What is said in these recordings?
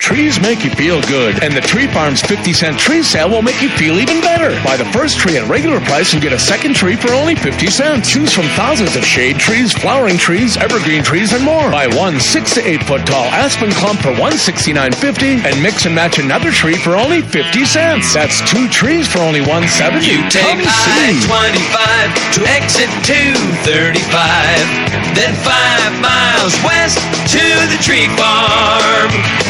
Trees make you feel good, and the Tree Farm's 50 cent tree sale will make you feel even better. Buy the first tree at regular price and get a second tree for only 50 cents. Choose from thousands of shade trees, flowering trees, evergreen trees, and more. Buy one 6 to 8 foot tall aspen clump for $169.50 and mix and match another tree for only 50 cents. That's two trees for only 170 You take I-25 to exit 235, then five miles west to the tree farm.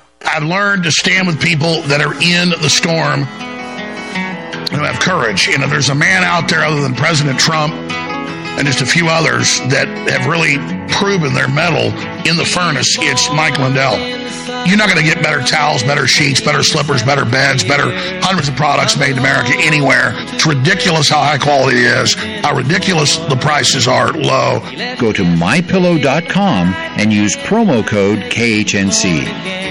I've learned to stand with people that are in the storm who have courage. You know, there's a man out there other than President Trump and just a few others that have really proven their mettle in the furnace. It's Mike Lindell. You're not going to get better towels, better sheets, better slippers, better beds, better hundreds of products made in America anywhere. It's ridiculous how high quality it is, how ridiculous the prices are low. Go to mypillow.com and use promo code KHNC.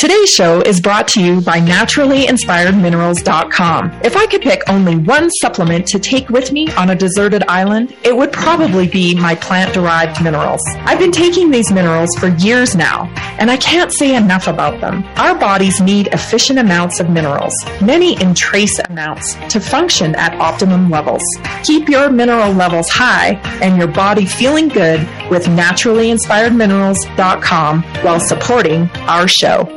Today's show is brought to you by NaturallyInspiredMinerals.com. If I could pick only one supplement to take with me on a deserted island, it would probably be my plant-derived minerals. I've been taking these minerals for years now, and I can't say enough about them. Our bodies need efficient amounts of minerals, many in trace amounts, to function at optimum levels. Keep your mineral levels high and your body feeling good with NaturallyInspiredMinerals.com while supporting our show.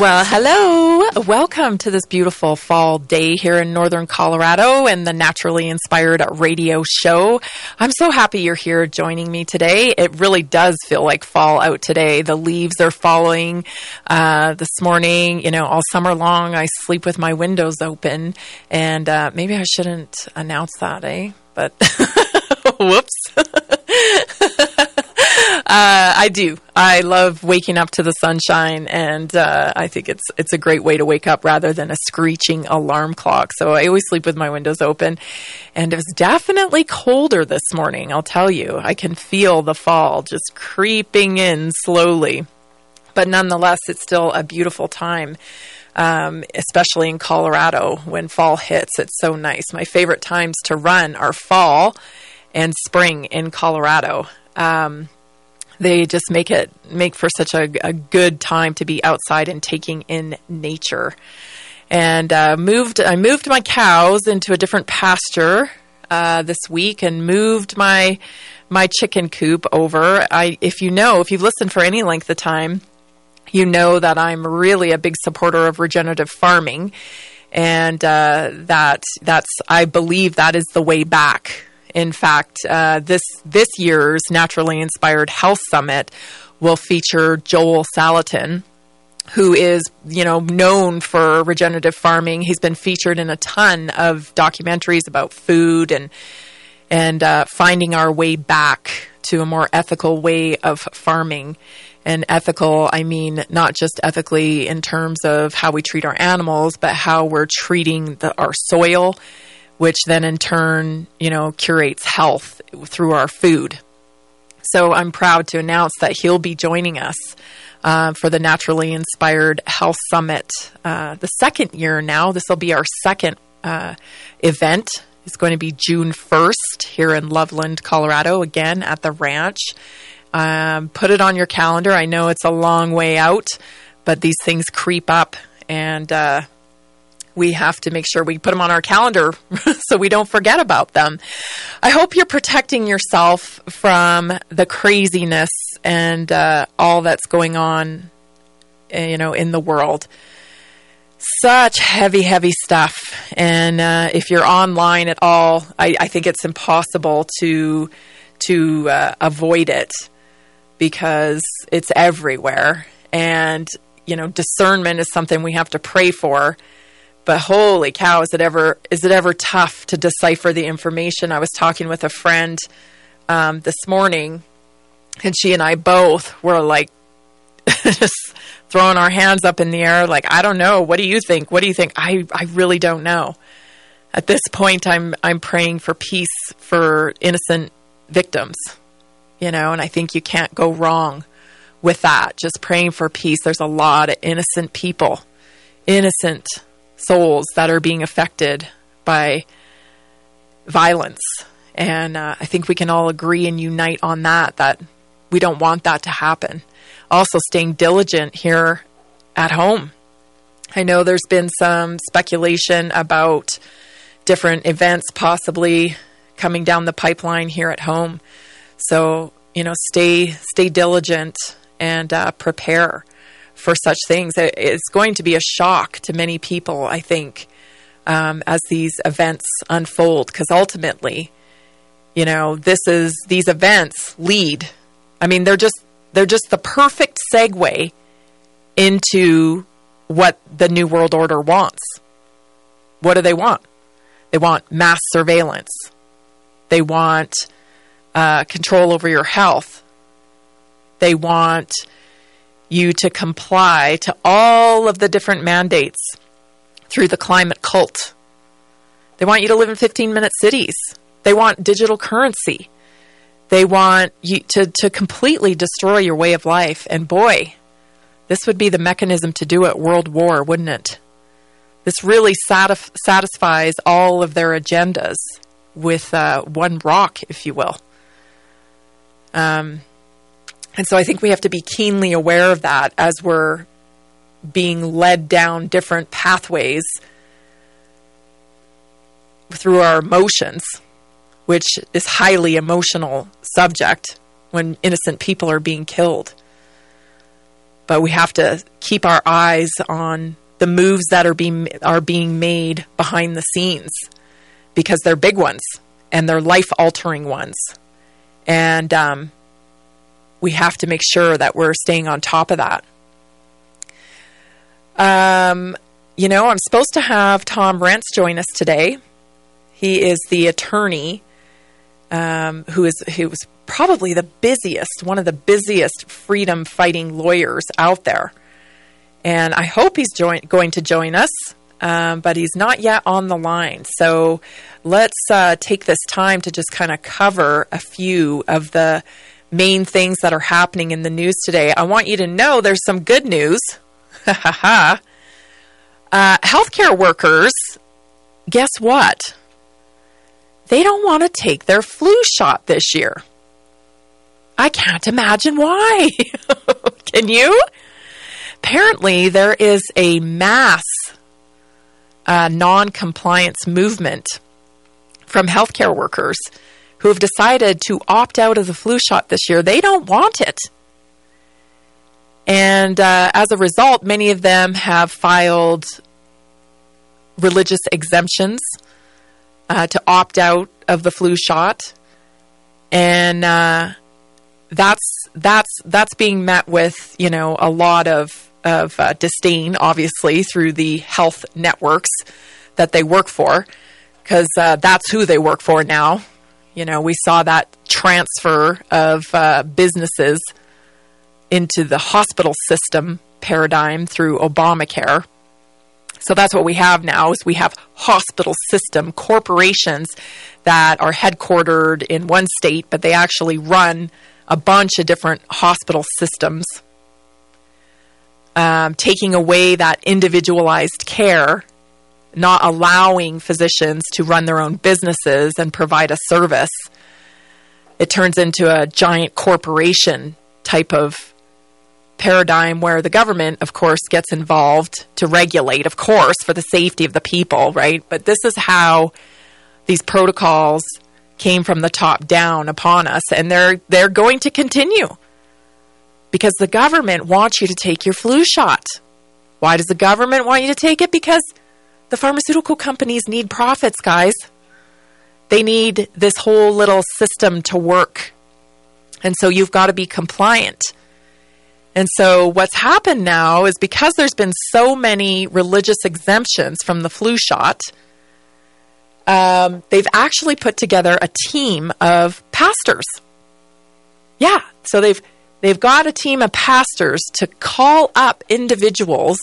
Well, hello. Welcome to this beautiful fall day here in northern Colorado and the Naturally Inspired Radio Show. I'm so happy you're here joining me today. It really does feel like fall out today. The leaves are falling uh, this morning. You know, all summer long, I sleep with my windows open, and uh, maybe I shouldn't announce that, eh? But whoops. Uh, I do. I love waking up to the sunshine, and uh, I think it's it's a great way to wake up rather than a screeching alarm clock. So I always sleep with my windows open, and it was definitely colder this morning. I'll tell you, I can feel the fall just creeping in slowly. but nonetheless, it's still a beautiful time. Um, especially in Colorado when fall hits, it's so nice. My favorite times to run are fall and spring in Colorado. Um, they just make it make for such a, a, good time to be outside and taking in nature. And uh, moved, I moved my cows into a different pasture uh, this week, and moved my my chicken coop over. I, if you know, if you've listened for any length of time, you know that I'm really a big supporter of regenerative farming, and uh, that that's I believe that is the way back in fact, uh, this this year's Naturally Inspired Health Summit will feature Joel Salatin, who is you know known for regenerative farming. He's been featured in a ton of documentaries about food and and uh, finding our way back to a more ethical way of farming. And ethical, I mean not just ethically in terms of how we treat our animals, but how we're treating the, our soil which then in turn, you know, curates health through our food. So I'm proud to announce that he'll be joining us uh, for the Naturally Inspired Health Summit, uh, the second year now. This will be our second uh, event. It's going to be June 1st here in Loveland, Colorado, again at the ranch. Um, put it on your calendar. I know it's a long way out, but these things creep up, and uh, we have to make sure we put them on our calendar so we don't forget about them. I hope you're protecting yourself from the craziness and uh, all that's going on, uh, you know, in the world. Such heavy, heavy stuff, and uh, if you're online at all, I, I, think it's impossible to to uh, avoid it because it's everywhere. And you know, discernment is something we have to pray for but holy cow, is it ever is it ever tough to decipher the information? I was talking with a friend um, this morning, and she and I both were like just throwing our hands up in the air, like I don't know. What do you think? What do you think? I I really don't know. At this point, I'm I'm praying for peace for innocent victims, you know, and I think you can't go wrong with that. Just praying for peace. There's a lot of innocent people, innocent souls that are being affected by violence. And uh, I think we can all agree and unite on that, that we don't want that to happen. Also, staying diligent here at home. I know there's been some speculation about different events possibly coming down the pipeline here at home. So, you know, stay stay diligent and uh, prepare for such things. It's going to be a shock to many people, I think, um, as these events unfold, because ultimately, you know, this is these events lead. I mean, they're just they're just the perfect segue into what the new world order wants. What do they want? They want mass surveillance. They want uh, control over your health. They want you to comply to all of the different mandates through the climate cult. They want you to live in 15 minute cities. They want digital currency. They want you to, to completely destroy your way of life. And boy, this would be the mechanism to do it world war, wouldn't it? This really satisf- satisfies all of their agendas with uh, one rock, if you will. Um, and so I think we have to be keenly aware of that as we're being led down different pathways through our emotions, which is highly emotional subject when innocent people are being killed. But we have to keep our eyes on the moves that are being are being made behind the scenes because they're big ones and they're life altering ones. And um, we have to make sure that we're staying on top of that. Um, you know, I'm supposed to have Tom Renz join us today. He is the attorney um, who is who was probably the busiest, one of the busiest freedom fighting lawyers out there. And I hope he's join, going to join us, um, but he's not yet on the line. So let's uh, take this time to just kind of cover a few of the main things that are happening in the news today, I want you to know there's some good news. Uh, healthcare workers, guess what? They don't want to take their flu shot this year. I can't imagine why. Can you? Apparently, there is a mass uh, non compliance movement from healthcare workers who have decided to opt out of the flu shot this year. They don't want it. And uh, as a result, many of them have filed religious exemptions uh, to opt out of the flu shot. And uh, that's that's that's being met with you know a lot of of uh, disdain, obviously through the health networks that they work for, because uh, that's who they work for now. You know, we saw that transfer of uh, businesses into the hospital system paradigm through Obamacare. So that's what we have now is we have hospital system corporations that are headquartered in one state, but they actually run a bunch of different hospital systems, um, taking away that individualized care, not allowing physicians to run their own businesses and provide a service. It turns into a giant corporation type of paradigm where the government, of course, gets involved to regulate, of course, for the safety of the people, right? But this is how these protocols came from the top down upon us, and they're they're going to continue because the government wants you to take your flu shot. Why does the government want you to take it? Because the pharmaceutical companies need profits, guys. They need this whole little system to work. And so you've got to be compliant. And so what's happened now is because there's been so many religious exemptions from the flu shot, um, they've actually put together a team of pastors. Yeah, so they've they've got a team of pastors to call up individuals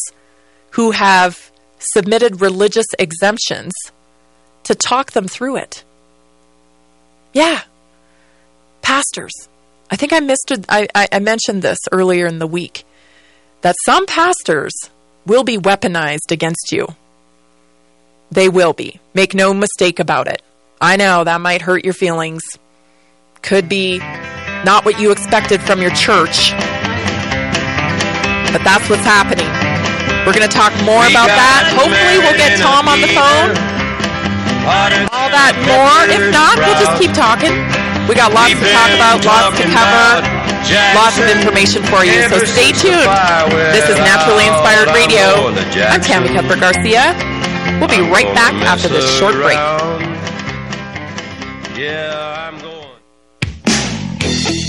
who have submitted religious exemptions to talk them through it. Yeah, pastors. I think I missed. I, I, mentioned this earlier in the week that some pastors will be weaponized against you. They will be. Make no mistake about it. I know that might hurt your feelings. Could be not what you expected from your church. But that's what's happening. We're going to talk more about that. Hopefully, we'll get Tom on the phone. All that more. If not, we'll just keep talking. We got lots to talk about, lots to cover, lots of information for you. So stay tuned. This is Naturally Inspired Radio. I'm Tammy Cuthbert Garcia. We'll be right back after this short break.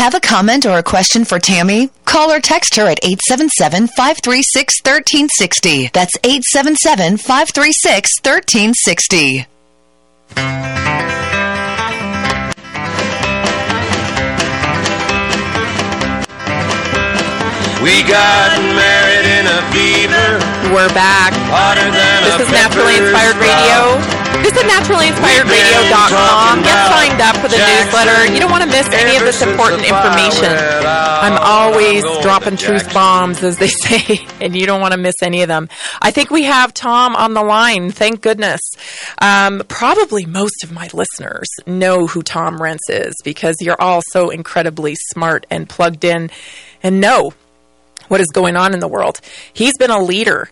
Have a comment or a question for Tammy? Call or text her at 877 536 1360. That's 877 536 1360. We got married in a fever. We're back. This a is Naturally Inspired Radio. This is naturallyinspiredradio.com. Get signed up for the newsletter. You don't want to miss any of this important information. I'm always dropping truth bombs, as they say, and you don't want to miss any of them. I think we have Tom on the line. Thank goodness. Um, probably most of my listeners know who Tom Renz is because you're all so incredibly smart and plugged in and know what is going on in the world. He's been a leader.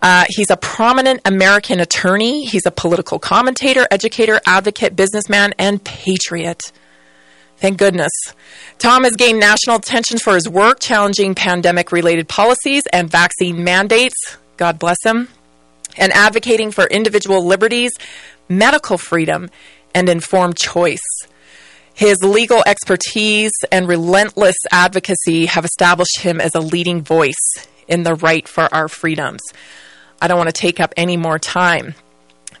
Uh, he's a prominent American attorney. He's a political commentator, educator, advocate, businessman, and patriot. Thank goodness. Tom has gained national attention for his work challenging pandemic related policies and vaccine mandates. God bless him. And advocating for individual liberties, medical freedom, and informed choice. His legal expertise and relentless advocacy have established him as a leading voice in the right for our freedoms. I don't want to take up any more time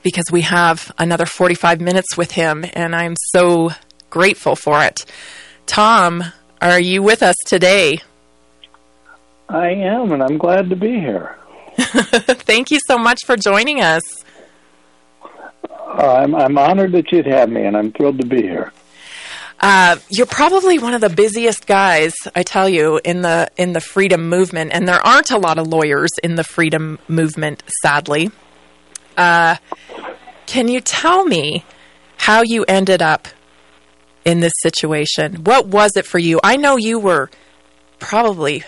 because we have another 45 minutes with him, and I'm so grateful for it. Tom, are you with us today? I am, and I'm glad to be here. Thank you so much for joining us. Uh, I'm, I'm honored that you'd have me, and I'm thrilled to be here. Uh, you're probably one of the busiest guys, I tell you, in the in the freedom movement, and there aren't a lot of lawyers in the freedom movement, sadly. Uh, can you tell me how you ended up in this situation? What was it for you? I know you were probably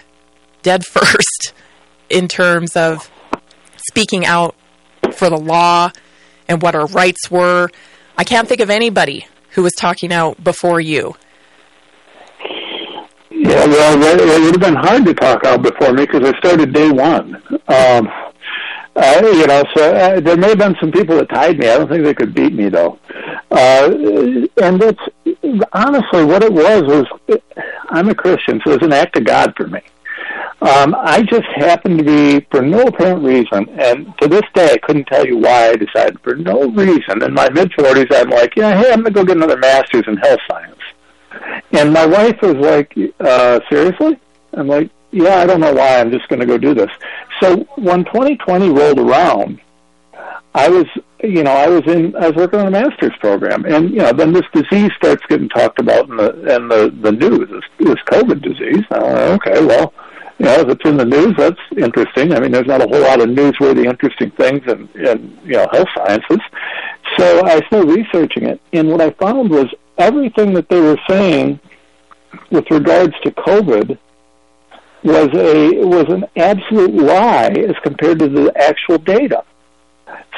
dead first in terms of speaking out for the law and what our rights were. I can't think of anybody who was talking out before you. Yeah, well, it would have been hard to talk out before me because I started day one. Um, uh, you know, so uh, there may have been some people that tied me. I don't think they could beat me though. Uh, and it's honestly what it was was I'm a Christian, so it was an act of God for me. Um, I just happened to be, for no apparent reason, and to this day I couldn't tell you why I decided, for no reason, in my mid-40s I'm like, yeah, hey, I'm going to go get another master's in health science. And my wife was like, uh, seriously? I'm like, yeah, I don't know why, I'm just going to go do this. So when 2020 rolled around, I was, you know, I was in, I was working on a master's program, and you know, then this disease starts getting talked about in the in the the news. This, this COVID disease. Uh, okay, well, you know, it's in the news, that's interesting. I mean, there's not a whole lot of newsworthy, interesting things in, in you know health sciences. So I started researching it, and what I found was everything that they were saying with regards to COVID was a was an absolute lie as compared to the actual data.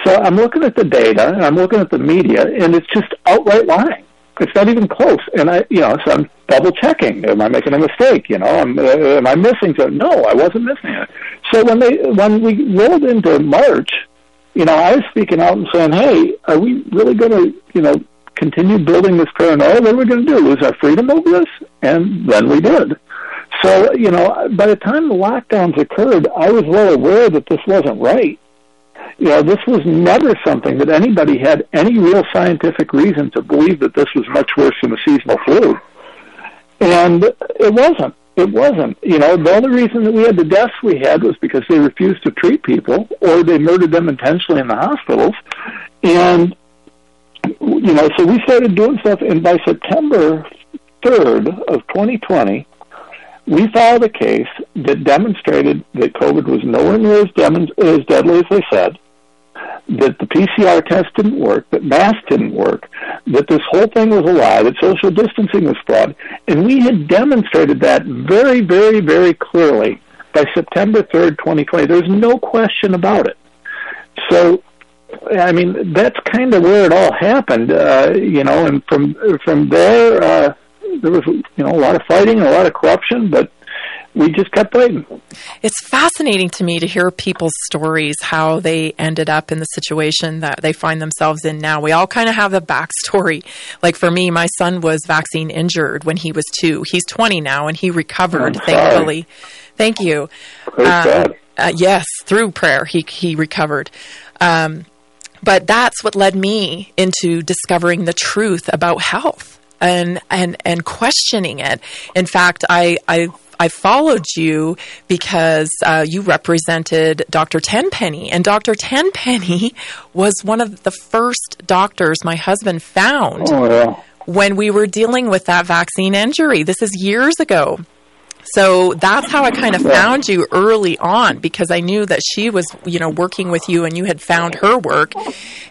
So I'm looking at the data and I'm looking at the media, and it's just outright lying. It's not even close. And I, you know, so I'm double checking. Am I making a mistake? You know, am, uh, am I missing something? No, I wasn't missing it. So when they when we rolled into March, you know, I was speaking out and saying, "Hey, are we really going to, you know, continue building this paranoia? What are we going to do? Lose our freedom over this?" And then we did. So, you know, by the time the lockdowns occurred, I was well aware that this wasn't right. You know, this was never something that anybody had any real scientific reason to believe that this was much worse than a seasonal flu. And it wasn't. It wasn't. You know, the only reason that we had the deaths we had was because they refused to treat people or they murdered them intentionally in the hospitals. And, you know, so we started doing stuff, and by September 3rd of 2020, we filed a case that demonstrated that COVID was nowhere near as, dem- as deadly as they said, that the PCR test didn't work, that masks didn't work, that this whole thing was a lie, that social distancing was fraud, and we had demonstrated that very, very, very clearly by September 3rd, 2020. There's no question about it. So, I mean, that's kind of where it all happened, uh, you know, and from from there, uh, there was you know a lot of fighting a lot of corruption, but we just kept fighting. It's fascinating to me to hear people's stories, how they ended up in the situation that they find themselves in now. We all kind of have a backstory. Like for me, my son was vaccine injured when he was two. He's 20 now and he recovered, thankfully. Thank you. Uh, uh, yes, through prayer, he, he recovered. Um, but that's what led me into discovering the truth about health and and and questioning it. In fact, I I I followed you because uh, you represented Dr. Tenpenny, and Dr. Tenpenny was one of the first doctors my husband found Oh, yeah. when we were dealing with that vaccine injury. This is years ago. So that's how I kind of found you early on because I knew that she was, you know, working with you and you had found her work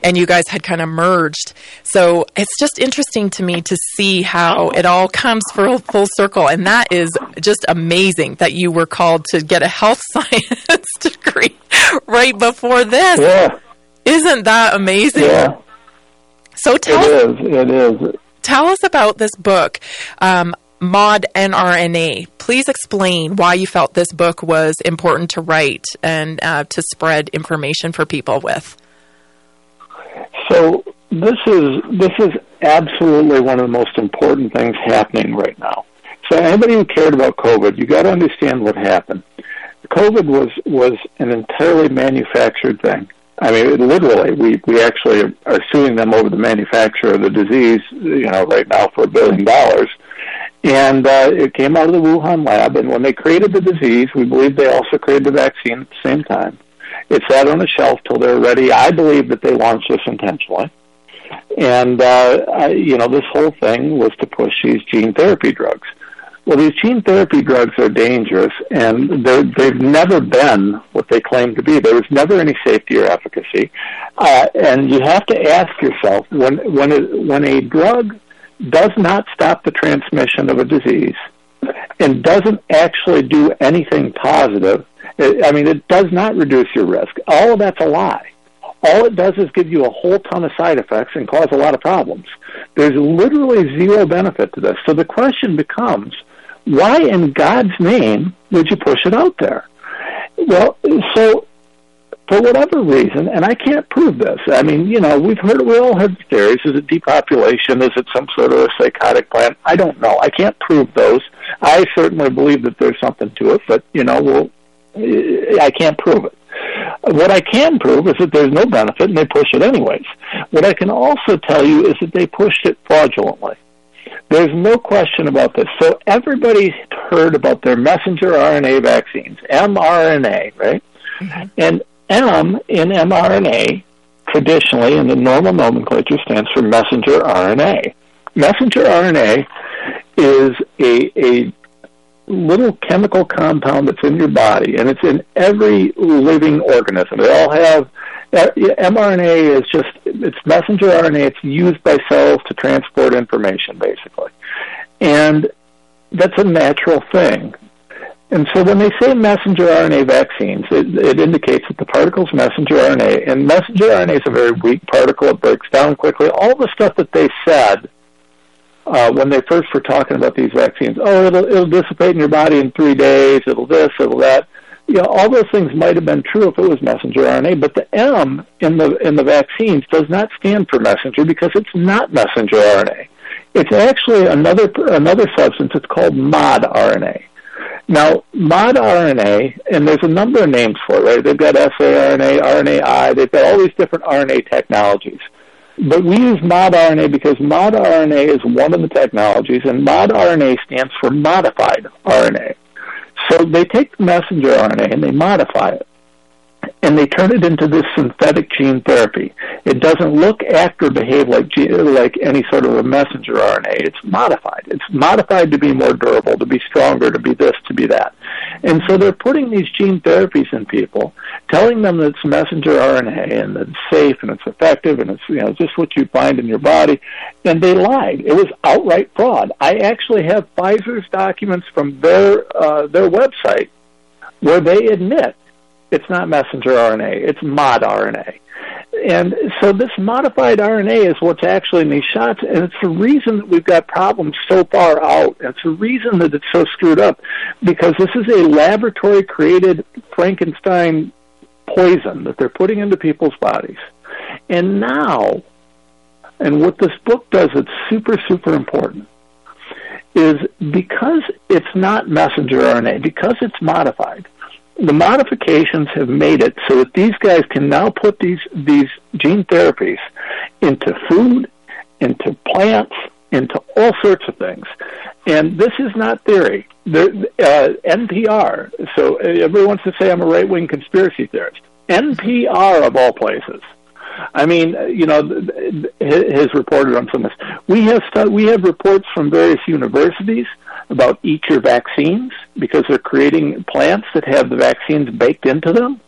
and you guys had kind of merged. So it's just interesting to me to see how it all comes full, full circle. And that is just amazing that you were called to get a health science degree right before this. Yeah. Isn't that amazing? Yeah. So tell It us, is. It is. tell us about this book, um, Mod NRNA. Please explain why you felt this book was important to write and uh, to spread information for people with. So this is this is absolutely one of the most important things happening right now. So anybody who cared about COVID, you got to understand what happened. COVID was was an entirely manufactured thing. I mean, literally, we we actually are suing them over the manufacture of the disease. You know, right now for a billion dollars. And uh, it came out of the Wuhan lab. And when they created the disease, we believe they also created the vaccine at the same time. It sat on a shelf till they were ready. I believe that they launched this intentionally. And, uh, I, you know, this whole thing was to push these gene therapy drugs. Well, these gene therapy drugs are dangerous, and they've never been what they claim to be. There was never any safety or efficacy. Uh, and you have to ask yourself, when, when, it, when a drug does not stop the transmission of a disease and doesn't actually do anything positive, I mean, it does not reduce your risk. All of that's a lie. All it does is give you a whole ton of side effects and cause a lot of problems. There's literally zero benefit to this. So the question becomes, why in God's name would you push it out there? Well, so for whatever reason, and I can't prove this. I mean, you know, we've heard, we all have theories. Is it depopulation? Is it some sort of a psychotic plan? I don't know. I can't prove those. I certainly believe that there's something to it, but, you know, well, I can't prove it. What I can prove is that there's no benefit and they push it anyways. What I can also tell you is that they pushed it fraudulently. There's no question about this. So everybody's heard about their messenger RNA vaccines, mRNA, right? Mm-hmm. And M in mRNA, traditionally in the normal nomenclature, stands for messenger RNA. Messenger RNA is a, a little chemical compound that's in your body, and it's in every living organism. They all have uh, mRNA is just it's messenger RNA. It's used by cells to transport information, basically, and that's a natural thing. And so when they say messenger RNA vaccines, it, it indicates that the particle's messenger RNA, and messenger RNA is a very weak particle. It breaks down quickly. All the stuff that they said uh, when they first were talking about these vaccines, oh, it'll, it'll dissipate in your body in three days, it'll this, it'll that. You know, all those things might have been true if it was messenger RNA, but the M in the in the vaccines does not stand for messenger because it's not messenger RNA. It's actually another another substance. It's called mod RNA. Now, mod RNA, and there's a number of names for it, right? They've got saRNA, RNAi, they've got all these different RNA technologies. But we use mod RNA because mod RNA is one of the technologies, and mod RNA stands for modified RNA. So they take the messenger RNA and they modify it. And they turn it into this synthetic gene therapy. It doesn't look, act, or behave like gene, like any sort of a messenger RNA. It's modified. It's modified to be more durable, to be stronger, to be this, to be that. And so they're putting these gene therapies in people, telling them that it's messenger RNA and that it's safe and it's effective and it's you know just what you find in your body. And they lied. It was outright fraud. I actually have Pfizer's documents from their uh, their website where they admit it's not messenger RNA, it's mod RNA. And so this modified RNA is what's actually in these shots, and it's the reason that we've got problems so far out. It's the reason that it's so screwed up, because this is a laboratory-created Frankenstein poison that they're putting into people's bodies. And now, and what this book does that's super, super important, is because it's not messenger RNA, because it's modified, the modifications have made it so that these guys can now put these these gene therapies into food, into plants, into all sorts of things. And this is not theory. There, uh, NPR, so everyone wants to say I'm a right wing conspiracy theorist. NPR, of all places. I mean, you know, has reported on some of this. We have stu- we have reports from various universities about eat your vaccines because they're creating plants that have the vaccines baked into them.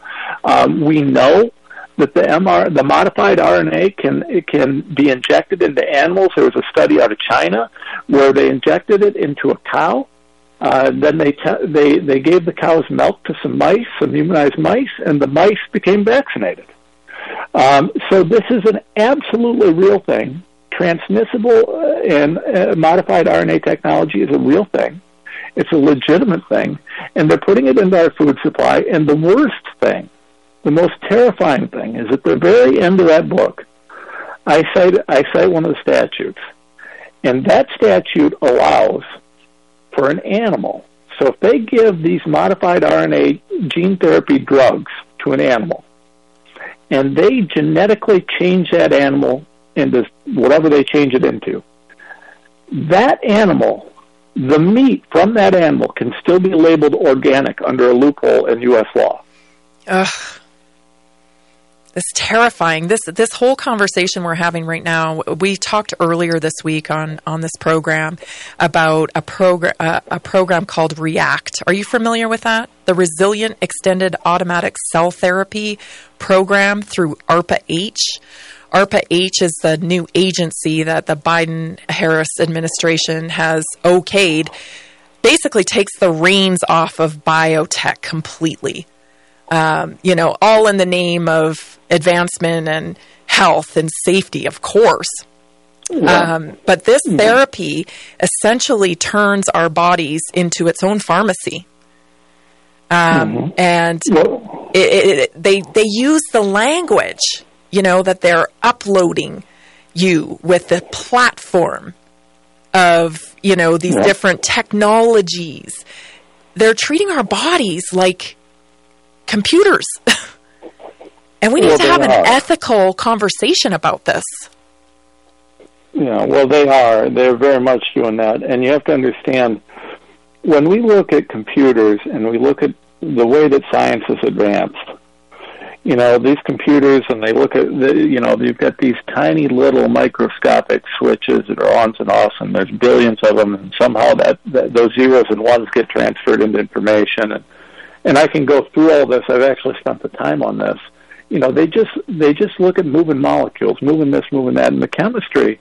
Um, we know that the MR, the modified RNA can it can be injected into animals. There was a study out of China where they injected it into a cow. Uh, then they te- they they gave the cow's milk to some mice, some humanized mice, and the mice became vaccinated. Um, so this is an absolutely real thing. Transmissible uh, and uh, modified RNA technology is a real thing. It's a legitimate thing, and they're putting it into our food supply. And the worst thing the most terrifying thing is at the very end of that book, I cite, I cite one of the statutes. And that statute allows for an animal. So if they give these modified RNA gene therapy drugs to an animal, and they genetically change that animal into whatever they change it into, that animal, the meat from that animal can still be labeled organic under a loophole in U.S. law. Ugh. It's terrifying. This this whole conversation we're having right now. We talked earlier this week on on this program about a program uh, a program called React. Are you familiar with that? The Resilient Extended Automatic Cell Therapy program through ARPA H. ARPA H is the new agency that the Biden Harris administration has okayed. Basically, takes the reins off of biotech completely um, you know, all in the name of advancement and health and safety, of course. Yeah. Um, but this therapy essentially turns our bodies into its own pharmacy. Um, And it, it, it, they they use the language, you know, that they're uploading you with the platform of you know these Yeah. different technologies. They're treating our bodies like computers. and we need Well, to have an are. ethical conversation about this. Yeah, well, they are. They're very much doing that. And you have to understand when we look at computers and we look at the way that science has advanced, you know, these computers and they look at, the, you know, you've got these tiny little microscopic switches that are ons and offs, and there's billions of them, and somehow that, that those zeros and ones get transferred into information. And, and I can go through all this. I've actually spent the time on this. You know, they just they just look at moving molecules, moving this, moving that, and the chemistry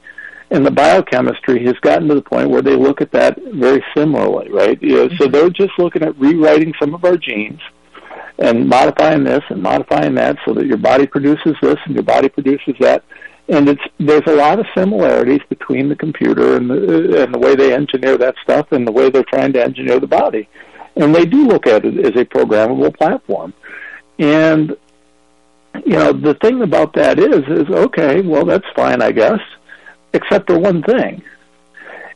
and the biochemistry has gotten to the point where they look at that very similarly, right? You know, So mm-hmm. they're just looking at rewriting some of our genes and modifying this and modifying that so that your body produces this and your body produces that. And it's there's a lot of similarities between the computer and the and the way they engineer that stuff and the way they're trying to engineer the body. And they do look at it as a programmable platform. And you know, the thing about that is is okay, well that's fine I guess except for one thing.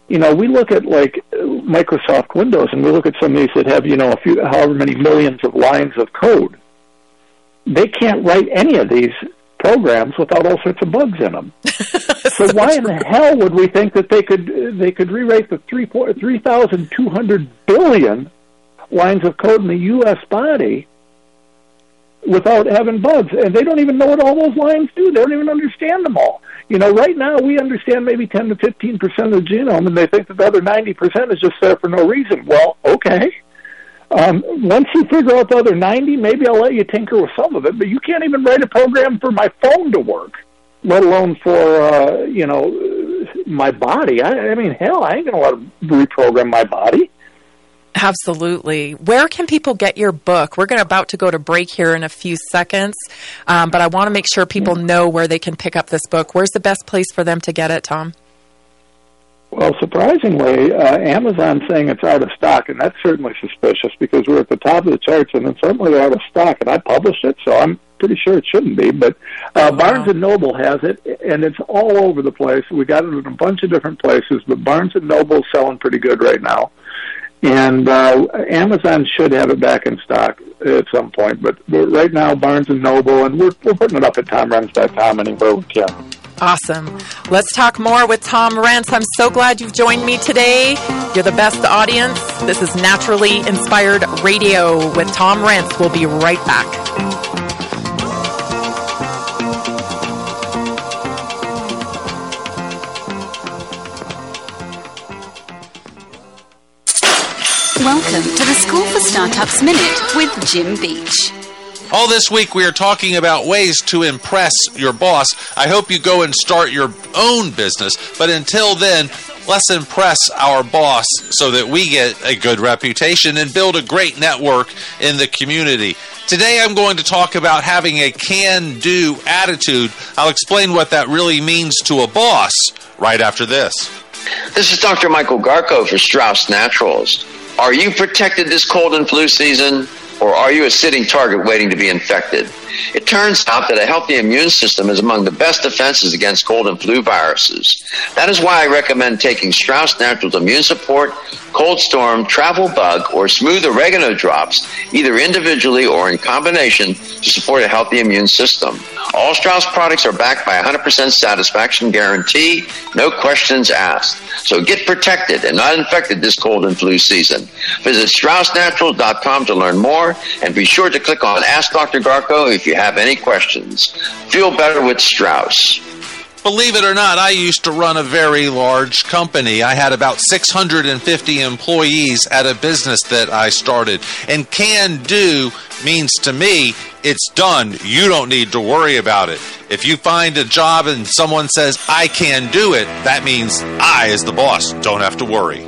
You know, we look at like Microsoft Windows, and we look at some of these that have you know a few, however many millions of lines of code. They can't write any of these programs without all sorts of bugs in them. so why in the hell would we think that they could they could rewrite the three four three thousand two hundred billion lines of code in the U.S. body without having bugs? And they don't even know what all those lines do. They don't even understand them all. You know, right now we understand maybe 10 to 15 percent of the genome, and they think that the other 90 percent is just there for no reason. Well, okay. Um, once you figure out the other 90, maybe I'll let you tinker with some of it, but you can't even write a program for my phone to work, let alone for, uh, you know, my body. I, I mean, hell, I ain't going to let them reprogram my body. Absolutely. Where can people get your book? We're going to about to go to break here in a few seconds, um, but I want to make sure people know where they can pick up this book. Where's the best place for them to get it, Tom? Well, surprisingly, uh, Amazon's saying it's out of stock, and that's certainly suspicious because we're at the top of the charts, and then suddenly they're out of stock. And I published it, so I'm pretty sure it shouldn't be. But uh, Barnes and Noble has it, and it's all over the place. We got it in a bunch of different places, but Barnes and Noble's selling pretty good right now. And uh, Amazon should have it back in stock at some point, but right now Barnes and Noble, and we're we're putting it up at TomRenz.com anywhere we can. Awesome. Let's talk more with Tom Renz. I'm so glad you've joined me today. You're the best audience. This is Naturally Inspired Radio with Tom Renz. We'll be right back. Startups Minute with Jim Beach. All this week, we are talking about ways to impress your boss. I hope you go and start your own business, but until then, let's impress our boss so that we get a good reputation and build a great network in the community. Today, I'm going to talk about having a can do attitude. I'll explain what that really means to a boss right after this. This is Dr. Michael Garko for Strauss Naturals. Are you protected this cold and flu season, or are you a sitting target waiting to be infected? It turns out that a healthy immune system is among the best defenses against cold and flu viruses. That is why I recommend taking Strauss Naturals Immune Support, Cold Storm, Travel Bug, or Smooth Oregano drops, either individually or in combination, to support a healthy immune system. All Strauss products are backed by a 100% satisfaction guarantee, no questions asked. So get protected and not infected this cold and flu season. Visit StraussNaturals.com to learn more and be sure to click on Ask Dr. Garko if you have any questions. Feel better with Strauss. Believe it or not, I used to run a very large company. I had about 650 employees at a business that I started. And can do means to me, it's done. You don't need to worry about it. If you find a job and someone says, I can do it, that means I, as the boss, don't have to worry.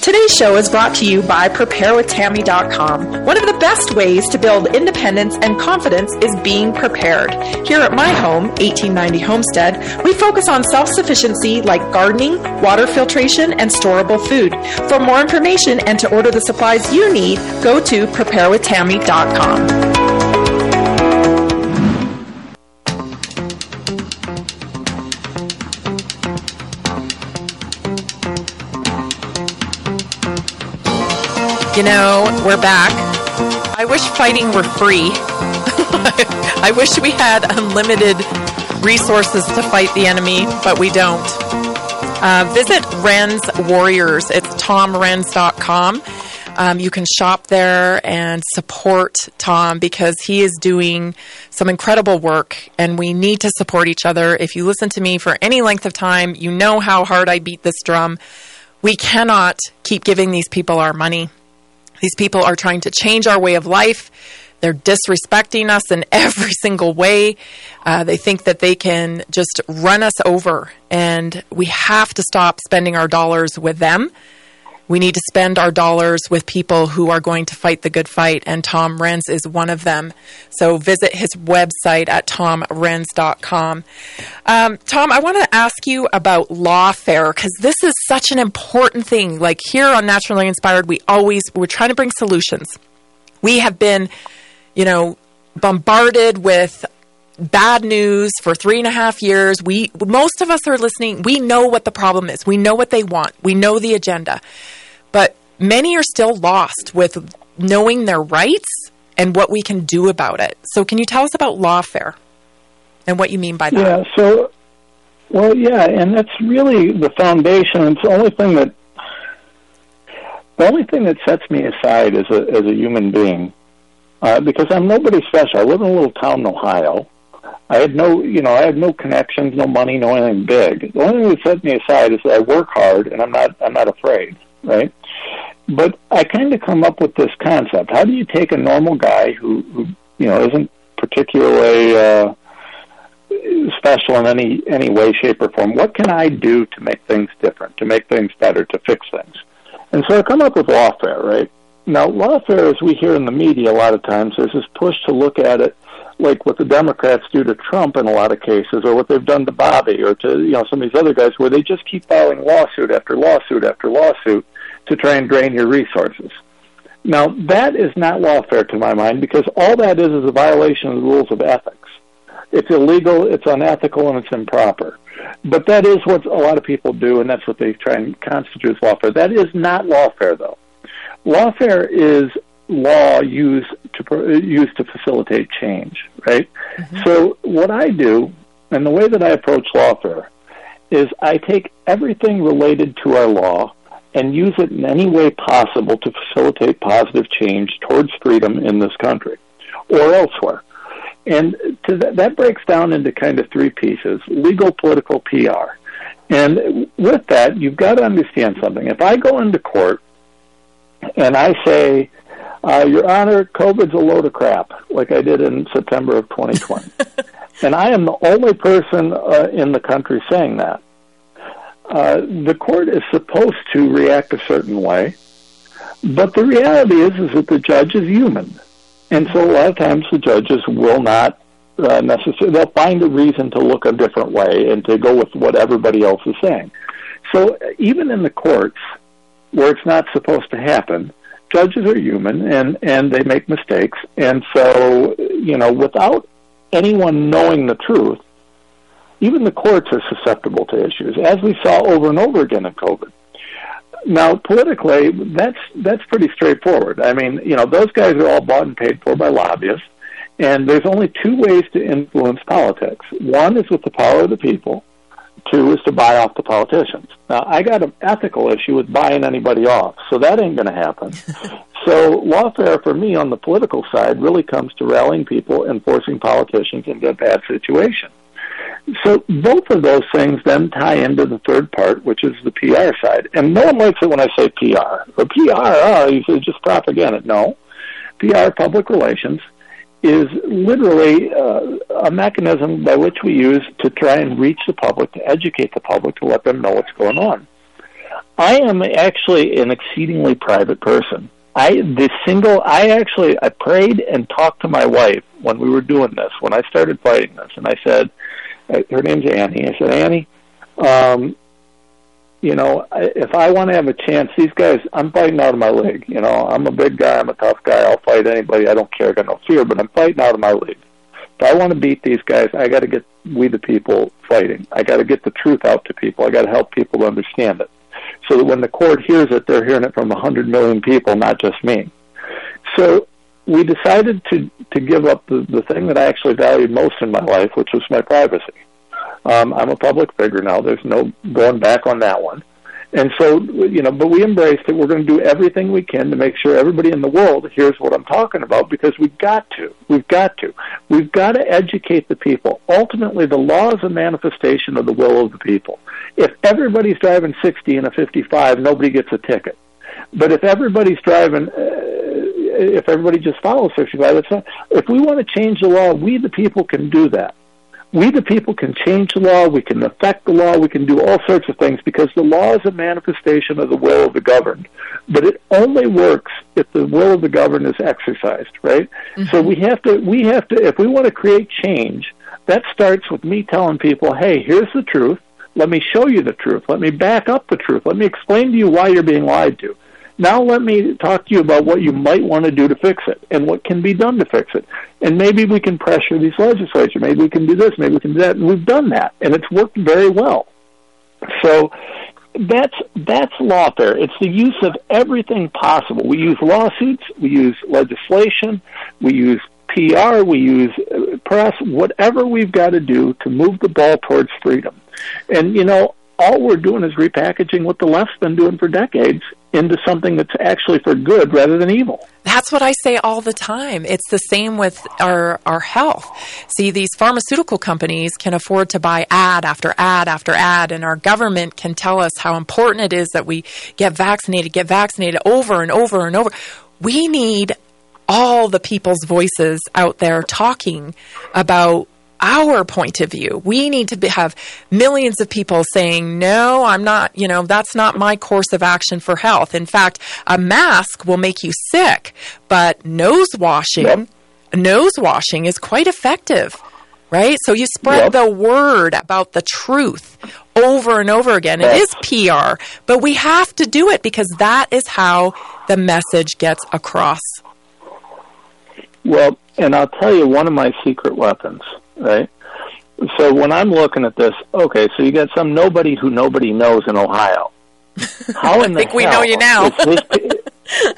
Today's show is brought to you by PrepareWithTammy.com. One of the best ways to build independence and confidence is being prepared. Here at my home, 1890 Homestead, we focus on self-sufficiency like gardening, water filtration, and storable food. For more information and to order the supplies you need, go to PrepareWithTammy.com. You know, we're back. I wish fighting were free. I wish we had unlimited resources to fight the enemy, but we don't. Uh, visit Renz Warriors. It's tomrenz.com. Um, you can shop there and support Tom because he is doing some incredible work and we need to support each other. If you listen to me for any length of time, you know how hard I beat this drum. We cannot keep giving these people our money. These people are trying to change our way of life. They're disrespecting us in every single way. Uh, they think that they can just run us over, and we have to stop spending our dollars with them. We need to spend our dollars with people who are going to fight the good fight, and Tom Renz is one of them. So visit his website at tomrenz.com. Um, Tom, I want to ask you about lawfare because this is such an important thing. Like here on Naturally Inspired, we always we're trying to bring solutions. We have been, you know, bombarded with bad news for three and a half years. We most of us are listening. We know what the problem is. We know what they want. We know the agenda. But many are still lost with knowing their rights and what we can do about it. So, can you tell us about lawfare and what you mean by that? Yeah. So, well, yeah, and that's really the foundation. It's the only thing that the only thing that sets me aside as a as a human being, uh, because I'm nobody special. I live in a little town in Ohio. I had no, you know, I had no connections, no money, no anything big. The only thing that set me aside is that I work hard and I'm not, I'm not afraid, right? But I kind of come up with this concept. How do you take a normal guy who, who you know, isn't particularly uh, special in any any way, shape, or form? What can I do to make things different, to make things better, to fix things? And so I come up with lawfare, right? Now, lawfare, as we hear in the media a lot of times, there's this push to look at it like what the Democrats do to Trump in a lot of cases, or what they've done to Bobby, or to you know some of these other guys, where they just keep filing lawsuit after lawsuit after lawsuit to try and drain your resources. Now that is not lawfare to my mind because all that is is a violation of the rules of ethics. It's illegal, it's unethical, and it's improper. But that is what a lot of people do, and that's what they try and constitute as lawfare. That is not lawfare, though. Lawfare is law used to used to facilitate change, right? Mm-hmm. So what I do, and the way that I approach lawfare, is I take everything related to our law and use it in any way possible to facilitate positive change towards freedom in this country or elsewhere. And th- that breaks down into kind of three pieces legal, political, PR. And with that, you've got to understand something. If I go into court and I say, uh, Your Honor, COVID's a load of crap, like I did in September of 2020, and I am the only person uh, in the country saying that, uh, the court is supposed to react a certain way. But the reality is, is that the judge is human and so a lot of times the judges will not uh, necessarily, they'll find a reason to look a different way and to go with what everybody else is saying. So even in the courts, where it's not supposed to happen, judges are human and, and they make mistakes. And so, you know, without anyone knowing the truth, even the courts are susceptible to issues, as we saw over and over again in COVID. Now, politically, that's that's pretty straightforward. I mean, you know, those guys are all bought and paid for by lobbyists, and there's only two ways to influence politics. One is with the power of the people. Two is to buy off the politicians. Now, I got an ethical issue with buying anybody off, so that ain't going to happen. so, lawfare for me on the political side really comes to rallying people and forcing politicians into a bad situation. So both of those things then tie into the third part, which is the PR side. And no one likes it when I say PR. Or PR, oh, you say just propaganda. No. PR, public relations, is literally uh, a mechanism by which we use to try and reach the public, to educate the public, to let them know what's going on. I am actually an exceedingly private person. I the single I actually I prayed and talked to my wife when we were doing this when I started fighting this and I said uh, her name's Annie. I said, Annie, um, you know, if I want to have a chance, these guys, I'm fighting out of my league. You know, I'm a big guy. I'm a tough guy. I'll fight anybody. I don't care. I got no fear, but I'm fighting out of my league. If I want to beat these guys, I got to get we the people fighting. I got to get the truth out to people. I got to help people understand it, so that when the court hears it, they're hearing it from a hundred million people, not just me. So we decided to to give up the, the thing that I actually valued most in my life, which was my privacy. Um, I'm a public figure now. There's no going back on that one. And so, you know, but we embraced it. We're going to do everything we can to make sure everybody in the world hears what I'm talking about because we've got to. We've got to. We've got to educate the people. Ultimately, the law is a manifestation of the will of the people. If everybody's driving 60 and a 55, nobody gets a ticket. But if everybody's driving, uh, if everybody just follows 65, that's not, if we want to change the law, we the people can do that we the people can change the law, we can affect the law, we can do all sorts of things because the law is a manifestation of the will of the governed. But it only works if the will of the governed is exercised, right? Mm-hmm. So we have to we have to if we want to create change, that starts with me telling people, "Hey, here's the truth. Let me show you the truth. Let me back up the truth. Let me explain to you why you're being lied to." Now let me talk to you about what you might want to do to fix it and what can be done to fix it. And maybe we can pressure these legislature. Maybe we can do this. Maybe we can do that. And we've done that, and it's worked very well. So that's that's lawfare. It's the use of everything possible. We use lawsuits. We use legislation. We use PR. We use uh, press. Whatever we've got to do to move the ball towards freedom. And you know, all we're doing is repackaging what the left's been doing for decades into something that's actually for good rather than evil. That's what I say all the time. It's the same with our our health. See, these pharmaceutical companies can afford to buy ad after ad after ad and our government can tell us how important it is that we get vaccinated, get vaccinated over and over and over. We need all the people's voices out there talking about our point of view. We need to be, have millions of people saying, no, I'm not, you know, that's not my course of action for health. In fact, a mask will make you sick, but nose washing, yep. nose washing is quite effective, right? So you spread the word about the truth over and over again. It is PR, but we have to do it because that is how the message gets across. Well, and I'll tell you one of my secret weapons, right? So when I'm looking at this, okay, so you got some nobody who nobody knows in Ohio. How in I think the we hell know you now. this-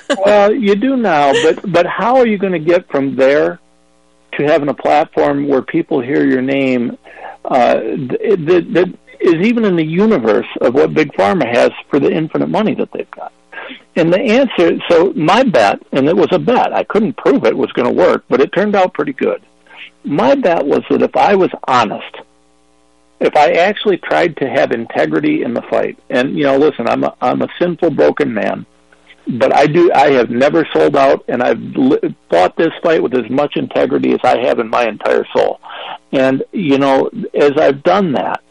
well, you do now, but but how are you going to get from there to having a platform where people hear your name uh, that, that is even in the universe of what Big Pharma has for the infinite money that they've got? And the answer, so my bet, and it was a bet, I couldn't prove it was going to work, but it turned out pretty good. My bet was that if I was honest, if I actually tried to have integrity in the fight, and you know, listen, I'm a, I'm a sinful, broken man, but I do, I have never sold out, and I've li- fought this fight with as much integrity as I have in my entire soul. And you know, as I've done that,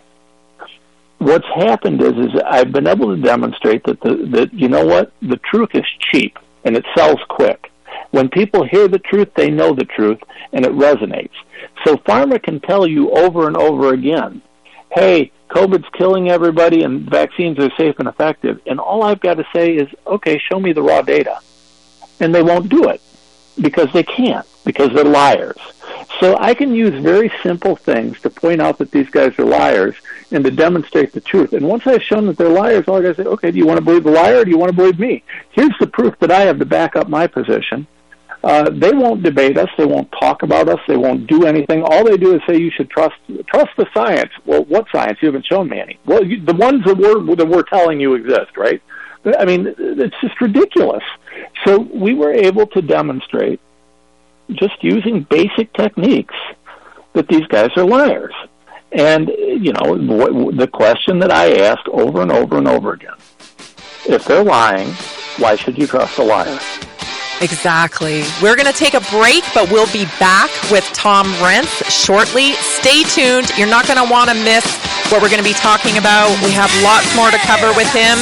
what's happened is is I've been able to demonstrate that the that you know what the truth is cheap and it sells quick. When people hear the truth, they know the truth and it resonates. So pharma can tell you over and over again, "Hey, COVID's killing everybody and vaccines are safe and effective." And all I've got to say is, "Okay, show me the raw data." And they won't do it because they can't because they're liars. So I can use very simple things to point out that these guys are liars and to demonstrate the truth. And once I've shown that they're liars, all I got to say, okay, do you want to believe the liar or do you want to believe me? Here's the proof that I have to back up my position. Uh, they won't debate us. They won't talk about us. They won't do anything. All they do is say you should trust trust the science. Well, what science? You haven't shown me any. Well, you, the ones that we're that we're telling you exist, right? I mean, it's just ridiculous. So we were able to demonstrate just using basic techniques that these guys are liars. And, you know, the question that I asked over and over and over again if they're lying, why should you trust a liar? Exactly. We're going to take a break, but we'll be back with Tom Renz shortly. Stay tuned. You're not going to want to miss what we're going to be talking about. We have lots more to cover with him.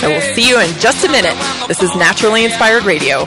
So we'll see you in just a minute. This is Naturally Inspired Radio.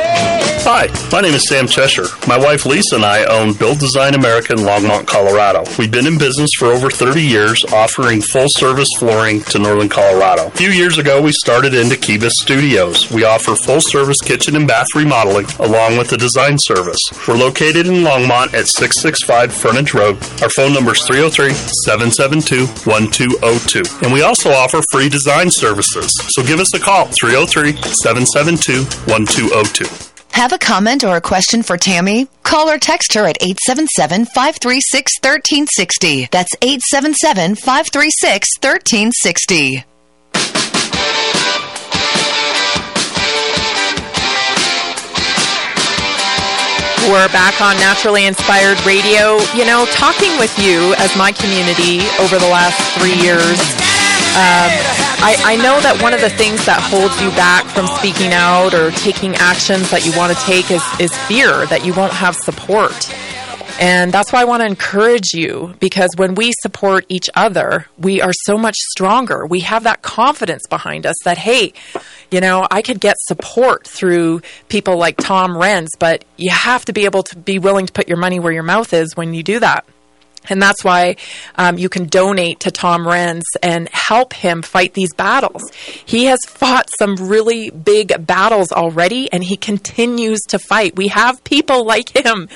Hi, my name is Sam Cheshire. My wife Lisa and I own Build Design America in Longmont, Colorado. We've been in business for over 30 years, offering full service flooring to Northern Colorado. A few years ago, we started into Kibis Studios. We offer full service kitchen and bath remodeling along with a design service. We're located in Longmont at 665 Frontage Road. Our phone number is 303 772 1202. And we also offer free design services. So give us a call 303 772 1202. Have a comment or a question for Tammy? Call or text her at 877 536 1360. That's 877 536 1360. We're back on Naturally Inspired Radio. You know, talking with you as my community over the last three years, um, I, I know that one of the things that holds you back from speaking out or taking actions that you want to take is, is fear that you won't have support. And that's why I want to encourage you because when we support each other, we are so much stronger. We have that confidence behind us that, hey, you know, I could get support through people like Tom Renz, but you have to be able to be willing to put your money where your mouth is when you do that. And that's why um, you can donate to Tom Renz and help him fight these battles. He has fought some really big battles already, and he continues to fight. We have people like him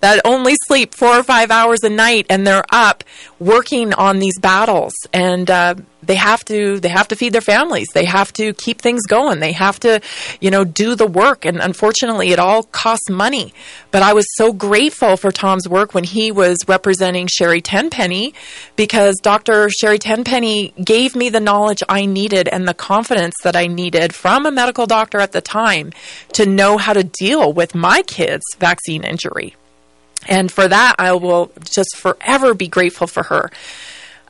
that only sleep four or five hours a night, and they're up working on these battles. And uh, they have to they have to feed their families. They have to keep things going. They have to you know do the work. And unfortunately it all costs money. But i was so grateful for tom's work when he was representing sherri tenpenny because dr sherri tenpenny gave me the knowledge i needed and the confidence that i needed from a medical doctor at the time to know how to deal with my kids vaccine injury and for that i will just forever be grateful for her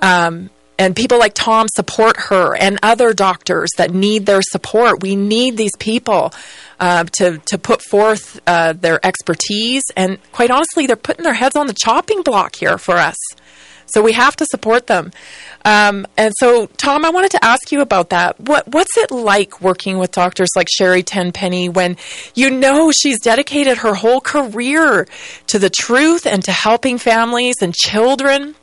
um, and people like Tom support her and other doctors that need their support. We need these people uh, to to put forth uh, their expertise, and quite honestly, they're putting their heads on the chopping block here for us. So we have to support them. Um, and so, Tom, I wanted to ask you about that. What what's it like working with doctors like Sherri Tenpenny when you know she's dedicated her whole career to the truth and to helping families and children?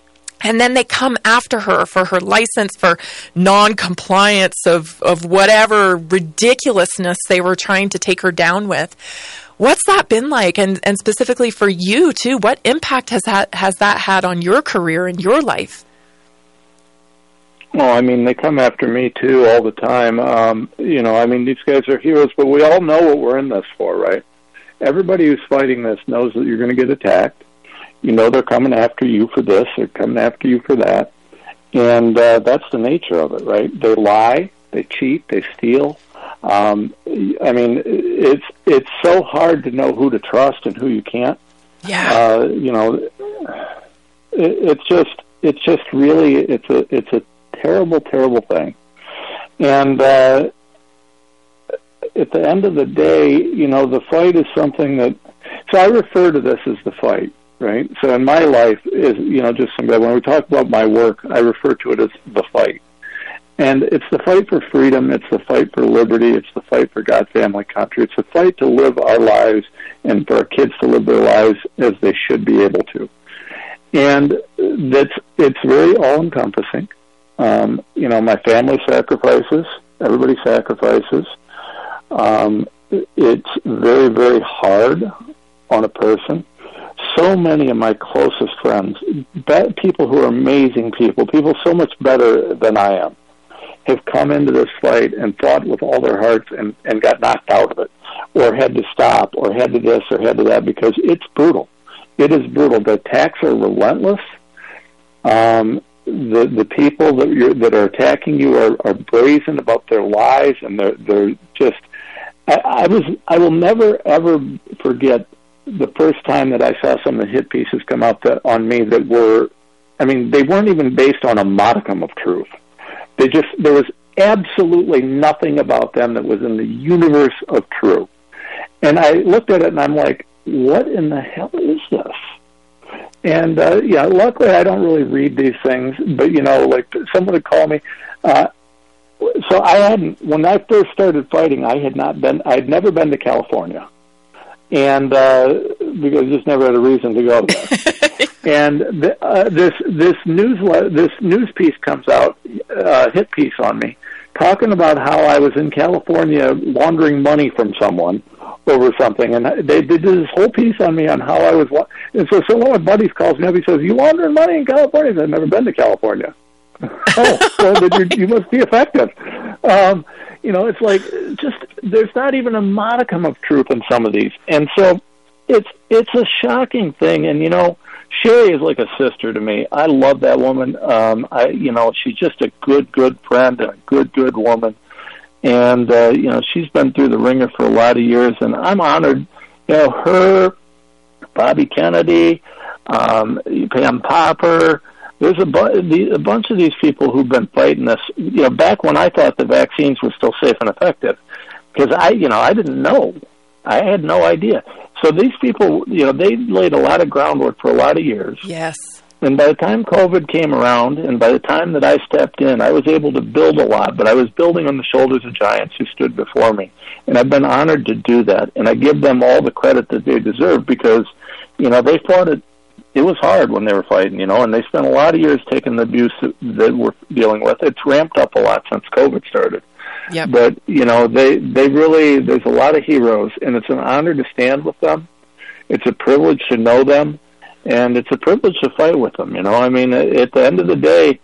And then they come after her for her license for non-compliance of, of whatever ridiculousness they were trying to take her down with. What's that been like? And, and specifically for you too, what impact has that, has that had on your career and your life? Well, I mean, they come after me too all the time. Um, you know, I mean, these guys are heroes, but we all know what we're in this for, right? Everybody who's fighting this knows that you're going to get attacked you know they're coming after you for this, they're coming after you for that, and uh, that's the nature of it, right? They lie, they cheat, they steal. Um, I mean, it's it's so hard to know who to trust and who you can't. Yeah. Uh, you know, it, it's just it's just really it's a it's a terrible terrible thing, and uh, at the end of the day, you know, the fight is something that. So I refer to this as the fight right? So in my life is you know just somebody when we talk about my work, I refer to it as the fight. And it's the fight for freedom, it's the fight for liberty, it's the fight for God, family, country. It's the fight to live our lives and for our kids to live their lives as they should be able to. And that's it's very all encompassing. Um, you know, my family sacrifices, everybody sacrifices. Um, it's very, very hard on a person so many of my closest friends, people who are amazing people, people so much better than I am, have come into this fight and fought with all their hearts and, and got knocked out of it, or had to stop, or had to this, or had to that, because it's brutal. It is brutal. The attacks are relentless. Um, the the people that you're, that are attacking you are, are brazen about their lies, and they're they're just. I, I was I will never ever forget the first time that I saw some of the hit pieces come out that, on me that were, I mean, they weren't even based on a modicum of truth. They just there was absolutely nothing about them that was in the universe of true. And I looked at it and I'm like, what in the hell is this? And uh, yeah, luckily I don't really read these things, but you know, like someone would call me. Uh, so I hadn't when I first started fighting. I had not been. I had never been to California and uh, because I just never had a reason to go there. and the, uh, this this news this news piece comes out, uh, hit piece on me, talking about how I was in California laundering money from someone over something, and they, they did this whole piece on me on how I was. And so, so one of my buddies calls me up. He says, "You laundering money in California?" I've never been to California. oh, so then you must be effective. Um, you know, it's like just there's not even a modicum of truth in some of these, and so it's it's a shocking thing. And you know, Sherri is like a sister to me. I love that woman. Um, I you know, she's just a good good friend and a good good woman. And uh, you know, she's been through the wringer for a lot of years, and I'm honored. You know, her, Bobby Kennedy, um, Pam Popper there's a, bu- a bunch of these people who've been fighting this. You know, back when I thought the vaccines were still safe and effective, because I, you know, I didn't know. I had no idea. So these people, you know, they laid a lot of groundwork for a lot of years. Yes. And by the time COVID came around, and by the time that I stepped in, I was able to build a lot. But I was building on the shoulders of giants who stood before me, and I've been honored to do that. And I give them all the credit that they deserve because, you know, they fought it it was hard when they were fighting, you know, and they spent a lot of years taking the abuse that we're dealing with. It's ramped up a lot since COVID started. Yep. But you know, they they really there's a lot of heroes, and it's an honor to stand with them. It's a privilege to know them, and it's a privilege to fight with them. You know, I mean, at the end of the day,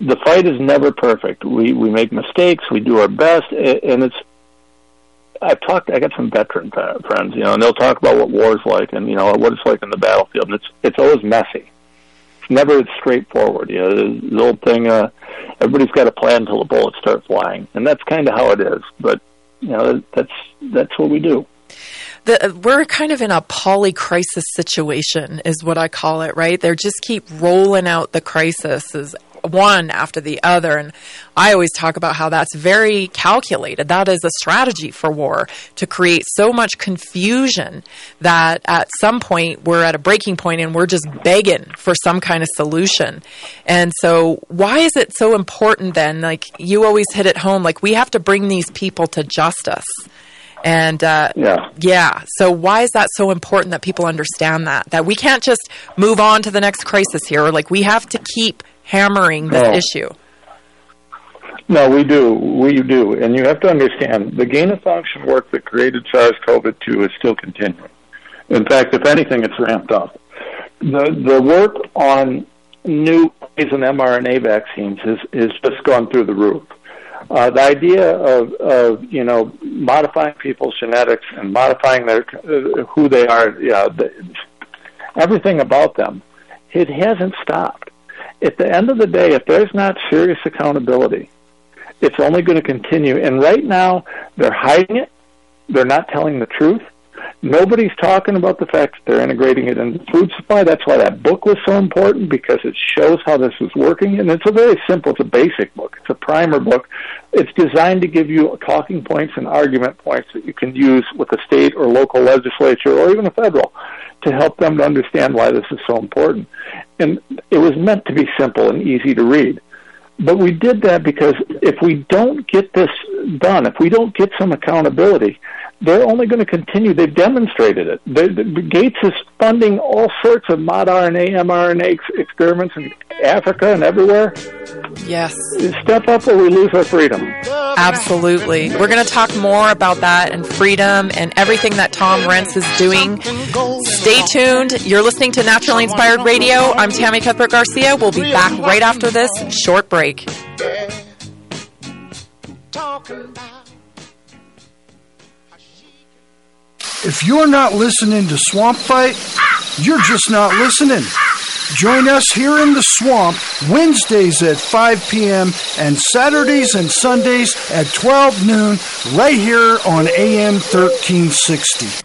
the fight is never perfect. We we make mistakes, we do our best, and it's. I've talked. I got some veteran friends, you know, and they'll talk about what war's like, and you know what it's like in the battlefield. And it's it's always messy. Never straightforward. You know, the old thing. Uh, everybody's got a plan until the bullets start flying, and that's kind of how it is. But you know, that's that's what we do the, we're kind of in a poly crisis situation, is what I call it, right? They just keep rolling out the crises one after the other. And I always talk about how that's very calculated. That is a strategy for war to create so much confusion that at some point we're at a breaking point and we're just begging for some kind of solution. And so, why is it so important then? Like, you always hit it home, like, we have to bring these people to justice. And uh, yeah, yeah. So why is that so important that people understand that that we can't just move on to the next crisis here? Like we have to keep hammering this no. issue. No, we do. We do. And you have to understand the gain of function work that created SARS-CoV-2 is still continuing. In fact, if anything, it's ramped up. The the work on new and mRNA vaccines is is just gone through the roof. Uh, the idea of, of you know modifying people's genetics and modifying their uh, who they are, you know, the, everything about them, it hasn't stopped. At the end of the day, if there's not serious accountability, it's only going to continue. And right now, they're hiding it. They're not telling the truth Nobody's talking about the fact that they're integrating it into the food supply. That's why that book was so important because it shows how this is working. And it's a very simple, it's a basic book. It's a primer book. It's designed to give you talking points and argument points that you can use with a state or local legislature or even a federal to help them to understand why this is so important. And it was meant to be simple and easy to read. But we did that because if we don't get this done, if we don't get some accountability, they're only going to continue. They've demonstrated it. The, the, Gates is funding all sorts of mod RNA, mRNA ex- experiments in Africa and everywhere. Yes. Step up or we lose our freedom. Absolutely. We're going to talk more about that and freedom and everything that Tom Renz is doing. Stay tuned. You're listening to Naturally Inspired Radio. I'm Tammy Cuthbert Garcia. We'll be back right after this short break. If you're not listening to Swamp Fight, you're just not listening. Join us here in the swamp Wednesdays at 5 p.m. and Saturdays and Sundays at 12 noon right here on AM 1360.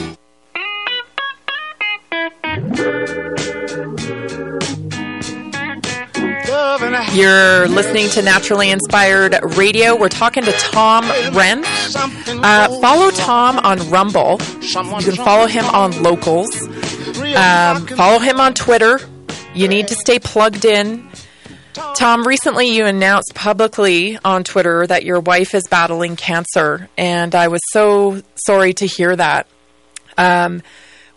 You're listening to Naturally Inspired Radio. We're talking to Tom Renz. Uh, follow Tom on Rumble. You can follow him on Locals. Um, follow him on Twitter. You need to stay plugged in. Tom, recently you announced publicly on Twitter that your wife is battling cancer, and I was so sorry to hear that. Um,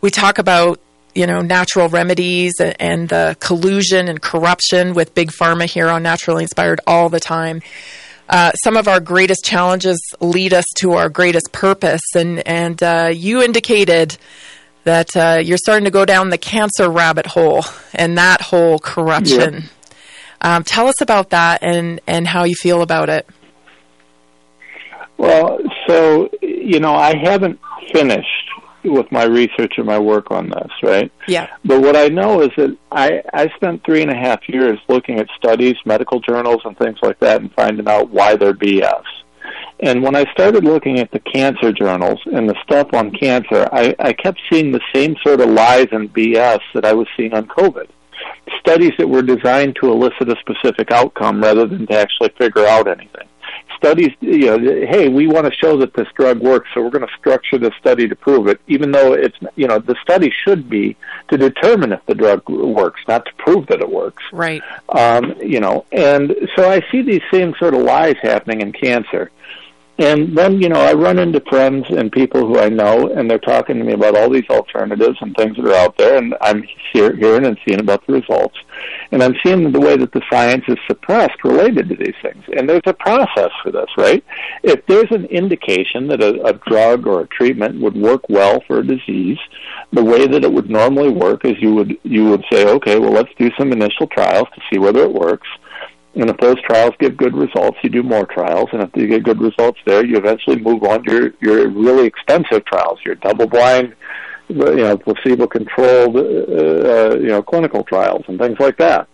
we talk about you know, natural remedies and, and the collusion and corruption with big pharma here on Naturally Inspired all the time. Uh, some of our greatest challenges lead us to our greatest purpose, and and uh, you indicated that uh, you're starting to go down the cancer rabbit hole and that whole corruption. Um, tell us about that and and how you feel about it. Well, so you know, I haven't finished with my research and my work on this, right? Yeah. But what I know is that I, I spent three and a half years looking at studies, medical journals, and things like that, and finding out why they're BS. And when I started looking at the cancer journals and the stuff on cancer, I, I kept seeing the same sort of lies and BS that I was seeing on COVID. Studies that were designed to elicit a specific outcome rather than to actually figure out anything. Studies, you know, hey, we want to show that this drug works, so we're going to structure the study to prove it, even though it's, you know, the study should be to determine if the drug works, not to prove that it works. Right. Um, you know, and so I see these same sort of lies happening in cancer. And then, you know, I run into friends and people who I know, and they're talking to me about all these alternatives and things that are out there, and I'm hear, hearing and seeing about the results. And I'm seeing the way that the science is suppressed related to these things. And there's a process for this, right? If there's an indication that a, a drug or a treatment would work well for a disease, the way that it would normally work is you would you would say, okay, well, let's do some initial trials to see whether it works. And if those trials give good results, you do more trials. And if you get good results there, you eventually move on to your, your really expensive trials, your double-blind, you know, placebo-controlled, uh, uh, you know, clinical trials and things like that.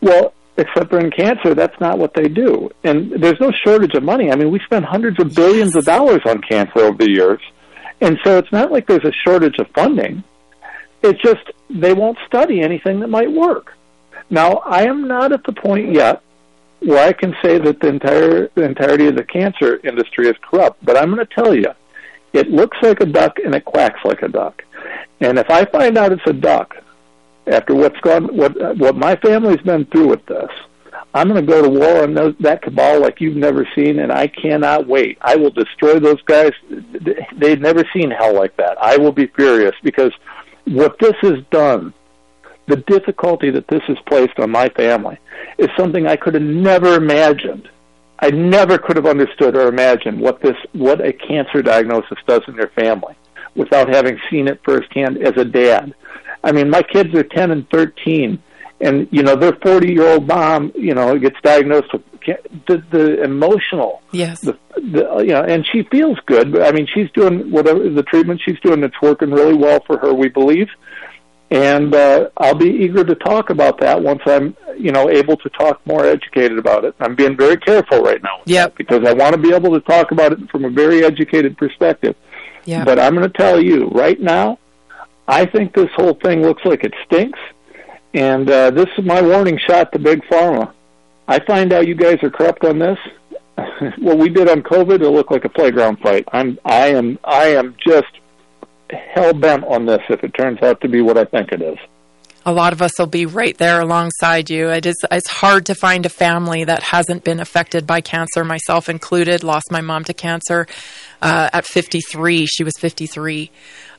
Well, except for in cancer, that's not what they do. And there's no shortage of money. I mean, we spend hundreds of billions of dollars on cancer over the years. And so it's not like there's a shortage of funding. It's just they won't study anything that might work. Now, I am not at the point yet where I can say that the entire the entirety of the cancer industry is corrupt, but I'm going to tell you, it looks like a duck and it quacks like a duck. And if I find out it's a duck, after what's gone, what what my family's been through with this, I'm going to go to war on those, that cabal like you've never seen, and I cannot wait. I will destroy those guys. They've never seen hell like that. I will be furious because what this has done the difficulty that this has placed on my family is something I could have never imagined. I never could have understood or imagined what this what a cancer diagnosis does in their family without having seen it firsthand as a dad. I mean, my kids are 10 and 13 and you know their 40 year old mom you know gets diagnosed with the, the emotional yes the, the you know and she feels good but i mean she's doing whatever the treatment she's doing it's working really well for her we believe and uh, I'll be eager to talk about that once I'm, you know, able to talk more educated about it. I'm being very careful right now, yep. because I want to be able to talk about it from a very educated perspective. Yeah. But I'm going to tell you right now, I think this whole thing looks like it stinks, and uh, this is my warning shot to Big Pharma. I find out you guys are corrupt on this. what we did on COVID, it'll look like a playground fight. I'm, I am, I am just hell bent on this if it turns out to be what I think it is. A lot of us will be right there alongside you. It is it's hard to find a family that hasn't been affected by cancer, myself included. Lost my mom to cancer uh, at 53. She was 53,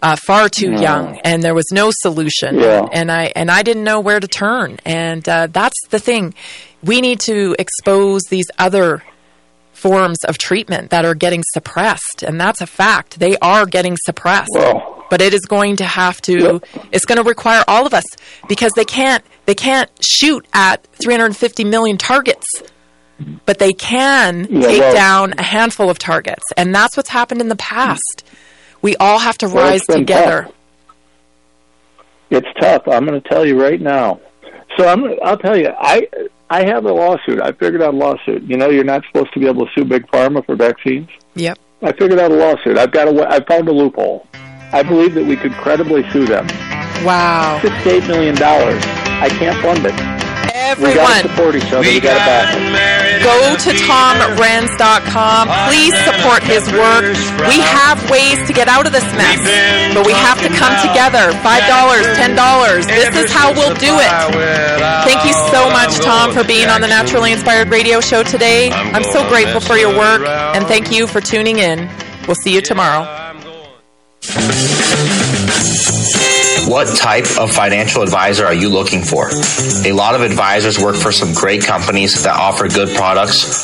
uh, far too Yeah. young, and there was no solution. Yeah. And I and I didn't know where to turn. And uh, that's the thing. We need to expose these other forms of treatment that are getting suppressed, and that's a fact. They are getting suppressed. but it is going to have to. It's going to require all of us because they can't. They can't shoot at 350 million targets, but they can Yeah, take well- down a handful of targets, and that's what's happened in the past. We all have to Well, rise it's together. tough. It's tough. I'm going to tell you right now. So I'm. I'll tell you. I I have a lawsuit. I figured out a lawsuit. You know, you're not supposed to be able to sue big pharma for vaccines. Yep. I figured out a lawsuit. I've got a. I found a loophole. I believe that we could credibly sue them. Wow. Six to eight million dollars. I can't fund it. We got Everyone. support each other. We, got to back. Go to tomrenz.com. Please support his work. We have ways to get out of this mess, but we have to come together. $5, $10. This is how we'll do it. Thank you so much, Tom, for being on the Naturally Inspired Radio Show today. I'm so grateful for your work, and thank you for tuning in. We'll see you tomorrow. What type of financial advisor are you looking for? A lot of advisors work for some great companies that offer good products